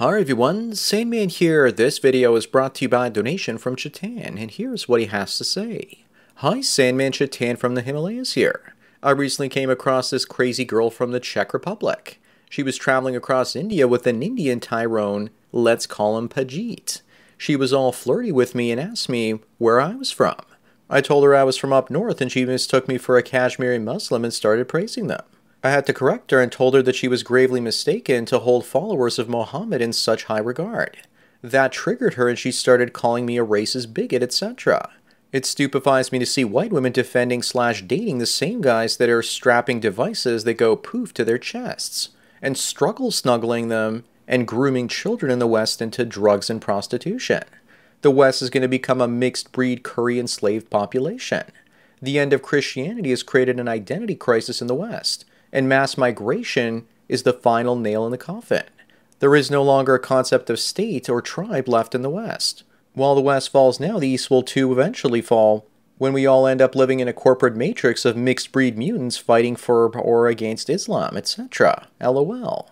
Hi everyone, Sandman here. This video is brought to you by a donation from Chatan, and here's what he has to say. Hi, Sandman Chatan from the Himalayas here. I recently came across this crazy girl from the Czech Republic. She was traveling across India with an Indian Tyrone, let's call him Pajit. She was all flirty with me and asked me where I was from. I told her I was from up north and she mistook me for a Kashmiri Muslim and started praising them. I had to correct her and told her that she was gravely mistaken to hold followers of Mohammed in such high regard. That triggered her and she started calling me a racist bigot, etc. It stupefies me to see white women defending slash dating the same guys that are strapping devices that go poof to their chests, and struggle snuggling them and grooming children in the West into drugs and prostitution. The West is going to become a mixed breed curry enslaved population. The end of Christianity has created an identity crisis in the West and mass migration is the final nail in the coffin. There is no longer a concept of state or tribe left in the West. While the West falls now, the East will too eventually fall when we all end up living in a corporate matrix of mixed breed mutants fighting for or against Islam, etc. LOL.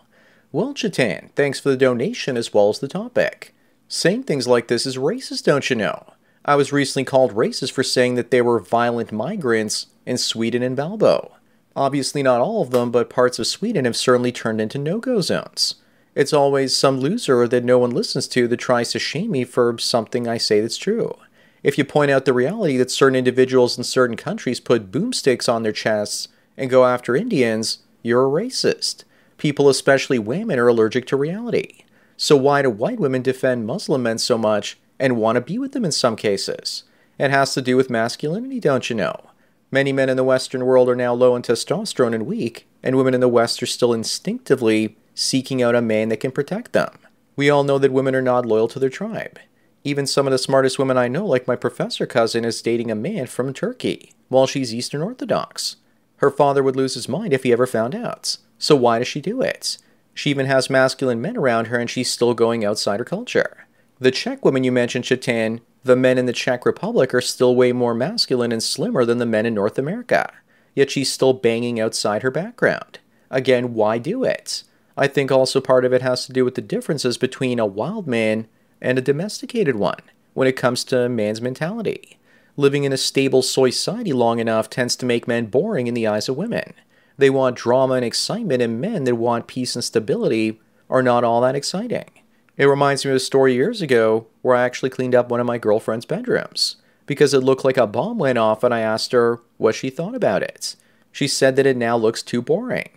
Well, Chatan, thanks for the donation as well as the topic. Saying things like this is racist, don't you know? I was recently called racist for saying that they were violent migrants in Sweden and Valbo. Obviously, not all of them, but parts of Sweden have certainly turned into no go zones. It's always some loser that no one listens to that tries to shame me for something I say that's true. If you point out the reality that certain individuals in certain countries put boomsticks on their chests and go after Indians, you're a racist. People, especially women, are allergic to reality. So why do white women defend Muslim men so much and want to be with them in some cases? It has to do with masculinity, don't you know? Many men in the Western world are now low in testosterone and weak, and women in the West are still instinctively seeking out a man that can protect them. We all know that women are not loyal to their tribe. Even some of the smartest women I know, like my professor cousin, is dating a man from Turkey, while she's Eastern Orthodox. Her father would lose his mind if he ever found out. So why does she do it? She even has masculine men around her and she's still going outside her culture. The Czech woman you mentioned, Chatan, the men in the Czech Republic are still way more masculine and slimmer than the men in North America. Yet she's still banging outside her background. Again, why do it? I think also part of it has to do with the differences between a wild man and a domesticated one when it comes to man's mentality. Living in a stable society long enough tends to make men boring in the eyes of women. They want drama and excitement, and men that want peace and stability are not all that exciting. It reminds me of a story years ago where I actually cleaned up one of my girlfriend's bedrooms because it looked like a bomb went off and I asked her what she thought about it. She said that it now looks too boring.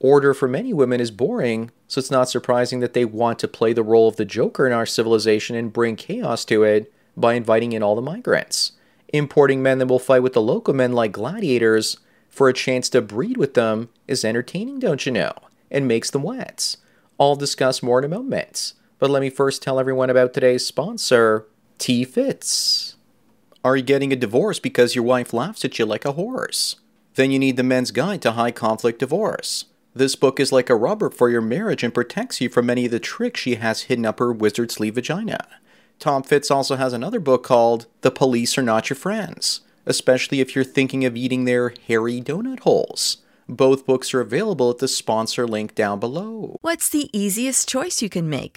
Order for many women is boring, so it's not surprising that they want to play the role of the Joker in our civilization and bring chaos to it by inviting in all the migrants. Importing men that will fight with the local men like gladiators for a chance to breed with them is entertaining, don't you know, and makes them wet. I'll discuss more in a moment. But let me first tell everyone about today's sponsor, T Fits. Are you getting a divorce because your wife laughs at you like a horse? Then you need the men's guide to high conflict divorce. This book is like a rubber for your marriage and protects you from many of the tricks she has hidden up her wizard sleeve vagina. Tom Fitz also has another book called The Police Are Not Your Friends, especially if you're thinking of eating their hairy donut holes. Both books are available at the sponsor link down below. What's the easiest choice you can make?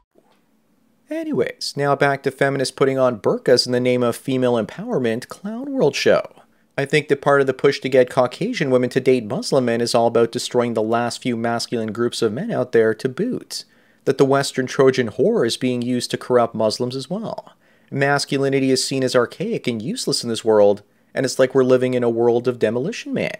Anyways, now back to feminists putting on burqas in the name of female empowerment clown world show. I think that part of the push to get Caucasian women to date Muslim men is all about destroying the last few masculine groups of men out there to boot. That the Western Trojan horror is being used to corrupt Muslims as well. Masculinity is seen as archaic and useless in this world, and it's like we're living in a world of Demolition Man,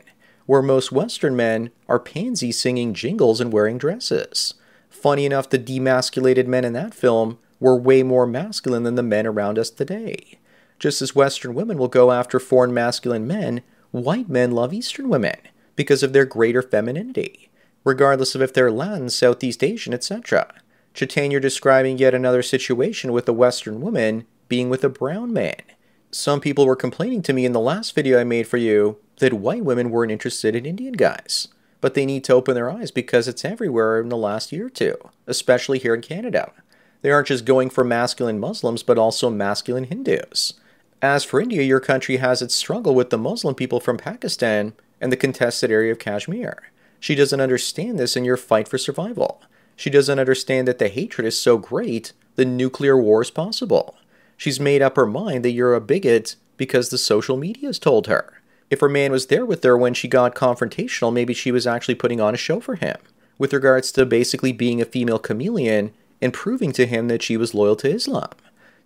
where most Western men are pansies singing jingles and wearing dresses. Funny enough, the demasculated men in that film were way more masculine than the men around us today. Just as Western women will go after foreign masculine men, white men love Eastern women because of their greater femininity, regardless of if they're Latin, Southeast Asian, etc. Chatan, you're describing yet another situation with a Western woman being with a brown man. Some people were complaining to me in the last video I made for you that white women weren't interested in Indian guys. But they need to open their eyes because it's everywhere in the last year or two, especially here in Canada. They aren't just going for masculine Muslims, but also masculine Hindus. As for India, your country has its struggle with the Muslim people from Pakistan and the contested area of Kashmir. She doesn't understand this in your fight for survival. She doesn't understand that the hatred is so great, the nuclear war is possible. She's made up her mind that you're a bigot because the social media's told her. If her man was there with her when she got confrontational, maybe she was actually putting on a show for him. With regards to basically being a female chameleon and proving to him that she was loyal to Islam.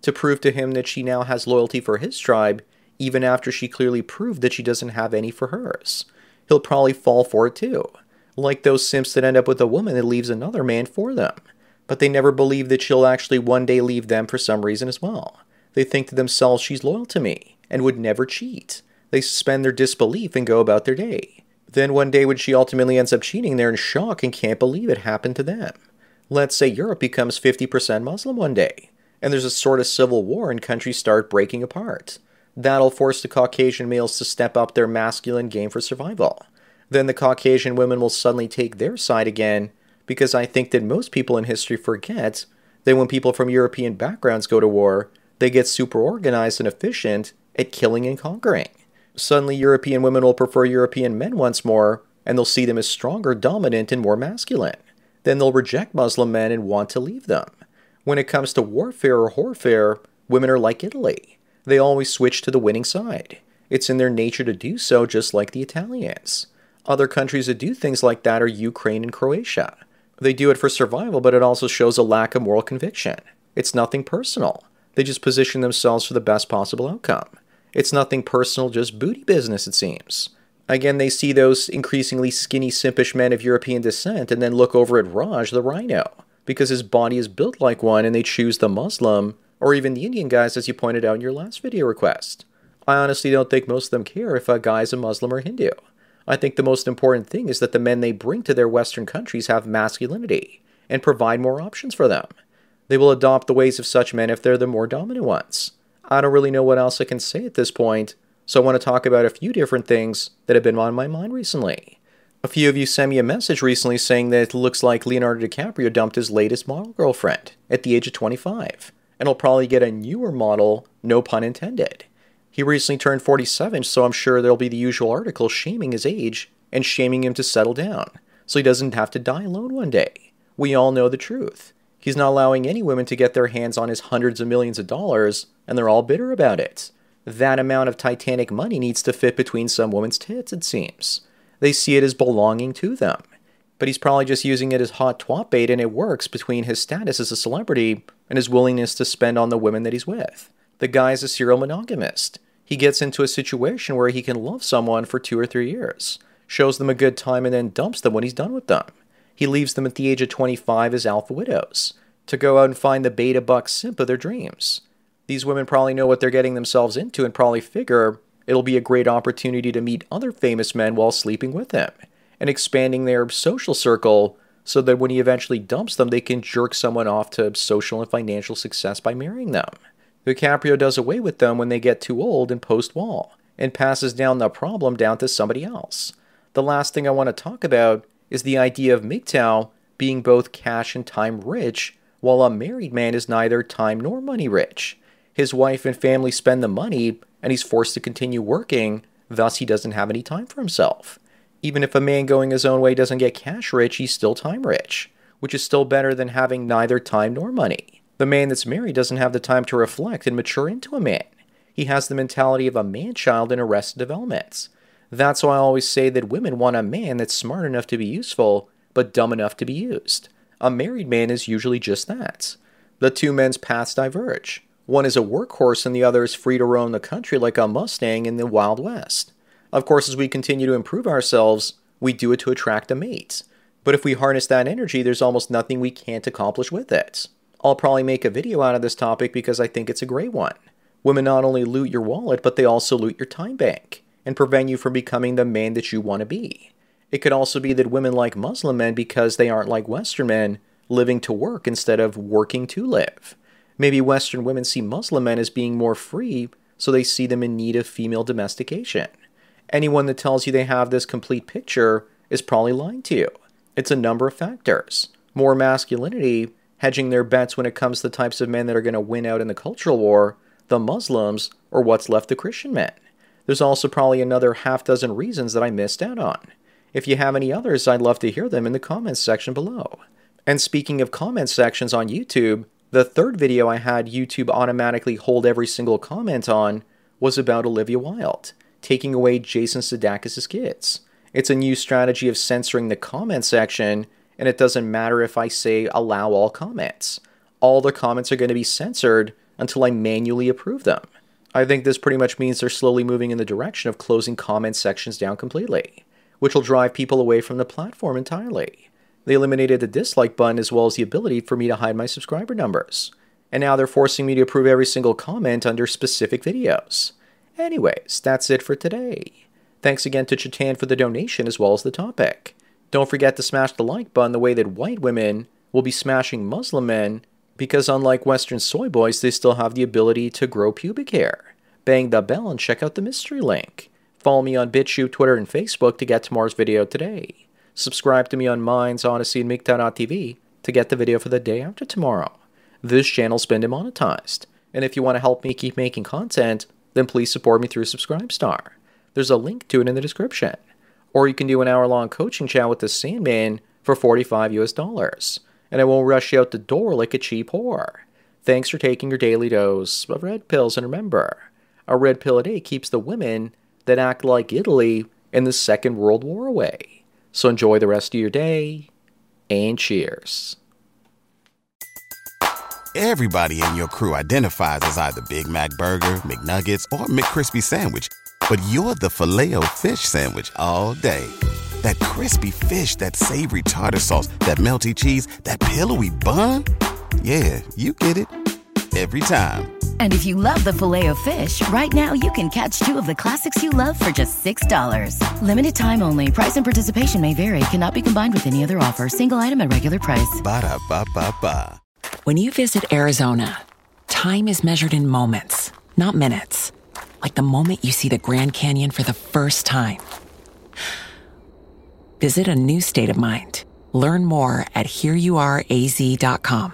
To prove to him that she now has loyalty for his tribe, even after she clearly proved that she doesn't have any for hers. He'll probably fall for it too. Like those simps that end up with a woman that leaves another man for them. But they never believe that she'll actually one day leave them for some reason as well. They think to themselves, she's loyal to me and would never cheat. They suspend their disbelief and go about their day. Then one day when she ultimately ends up cheating, they're in shock and can't believe it happened to them. Let's say Europe becomes 50% Muslim one day, and there's a sort of civil war and countries start breaking apart. That'll force the Caucasian males to step up their masculine game for survival. Then the Caucasian women will suddenly take their side again, because I think that most people in history forget that when people from European backgrounds go to war, they get super organized and efficient at killing and conquering. Suddenly, European women will prefer European men once more, and they'll see them as stronger, dominant, and more masculine then they'll reject Muslim men and want to leave them. When it comes to warfare or warfare, women are like Italy. They always switch to the winning side. It's in their nature to do so, just like the Italians. Other countries that do things like that are Ukraine and Croatia. They do it for survival, but it also shows a lack of moral conviction. It's nothing personal. They just position themselves for the best possible outcome. It's nothing personal, just booty business, it seems. Again, they see those increasingly skinny, simpish men of European descent and then look over at Raj the rhino, because his body is built like one and they choose the Muslim, or even the Indian guys, as you pointed out in your last video request. I honestly don't think most of them care if a guy is a Muslim or Hindu. I think the most important thing is that the men they bring to their Western countries have masculinity and provide more options for them. They will adopt the ways of such men if they're the more dominant ones. I don't really know what else I can say at this point, so I want to talk about a few different things that have been on my mind recently. A few of you sent me a message recently saying that it looks like Leonardo DiCaprio dumped his latest model girlfriend at the age of 25, and he'll probably get a newer model, no pun intended. He recently turned 47, so I'm sure there'll be the usual article shaming his age and shaming him to settle down, so he doesn't have to die alone one day. We all know the truth. He's not allowing any women to get their hands on his hundreds of millions of dollars, and they're all bitter about it. That amount of Titanic money needs to fit between some woman's tits, it seems. They see it as belonging to them. But he's probably just using it as hot twat bait, and it works between his status as a celebrity and his willingness to spend on the women that he's with. The guy's a serial monogamist. He gets into a situation where he can love someone for two or three years, shows them a good time, and then dumps them when he's done with them. He leaves them at the age of 25 as alpha widows to go out and find the beta buck simp of their dreams. These women probably know what they're getting themselves into and probably figure it'll be a great opportunity to meet other famous men while sleeping with him and expanding their social circle so that when he eventually dumps them, they can jerk someone off to social and financial success by marrying them. DiCaprio does away with them when they get too old and post wall and passes down the problem down to somebody else. The last thing I want to talk about is the idea of MGTOW being both cash and time rich, while a married man is neither time nor money rich. His wife and family spend the money, and he's forced to continue working, thus, he doesn't have any time for himself. Even if a man going his own way doesn't get cash rich, he's still time rich, which is still better than having neither time nor money. The man that's married doesn't have the time to reflect and mature into a man. He has the mentality of a man child in arrested development. That's why I always say that women want a man that's smart enough to be useful, but dumb enough to be used. A married man is usually just that. The two men's paths diverge. One is a workhorse and the other is free to roam the country like a Mustang in the Wild West. Of course, as we continue to improve ourselves, we do it to attract a mate. But if we harness that energy, there's almost nothing we can't accomplish with it. I'll probably make a video out of this topic because I think it's a great one. Women not only loot your wallet, but they also loot your time bank and prevent you from becoming the man that you want to be. It could also be that women like Muslim men because they aren't like Western men, living to work instead of working to live. Maybe Western women see Muslim men as being more free, so they see them in need of female domestication. Anyone that tells you they have this complete picture is probably lying to you. It's a number of factors. More masculinity, hedging their bets when it comes to the types of men that are going to win out in the cultural war, the Muslims, or what's left of Christian men. There's also probably another half dozen reasons that I missed out on. If you have any others, I'd love to hear them in the comments section below. And speaking of comment sections on YouTube, the third video I had YouTube automatically hold every single comment on was about Olivia Wilde, taking away Jason Sudeikis' kids. It's a new strategy of censoring the comment section, and it doesn't matter if I say allow all comments. All the comments are going to be censored until I manually approve them. I think this pretty much means they're slowly moving in the direction of closing comment sections down completely, which will drive people away from the platform entirely. They eliminated the dislike button as well as the ability for me to hide my subscriber numbers. And now they're forcing me to approve every single comment under specific videos. Anyways, that's it for today. Thanks again to Chatan for the donation as well as the topic. Don't forget to smash the like button the way that white women will be smashing Muslim men because unlike Western soy boys, they still have the ability to grow pubic hair. Bang the bell and check out the mystery link. Follow me on BitChute, Twitter, and Facebook to get tomorrow's video today. Subscribe to me on Minds, Odysee, and MGTOW.tv to get the video for the day after tomorrow. This channel's been demonetized, and if you want to help me keep making content, then please support me through Subscribestar. There's a link to it in the description. Or you can do an hour long coaching chat with the Sandman for 45 US dollars, and I won't rush you out the door like a cheap whore. Thanks for taking your daily dose of red pills, and remember, a red pill a day keeps the women that act like Italy in the Second World War away. So enjoy the rest of your day. and cheers. Everybody in your crew identifies as either Big Mac Burger, McNuggets, or McCrispy Sandwich, but you're the filet fish Sandwich all day. That crispy fish, that savory tartar sauce, that melty cheese, that pillowy bun. Yeah, you get it every time. And if you love the Filet-O-Fish, right now you can catch two of the classics you love for just $6. Limited time only. Price and participation may vary. Cannot be combined with any other offer. Single item at regular price. Ba da ba ba ba. When you visit Arizona, time is measured in moments, not minutes. Like the moment you see the Grand Canyon for the first time. Visit a new state of mind. Learn more at hereyouareaz.com.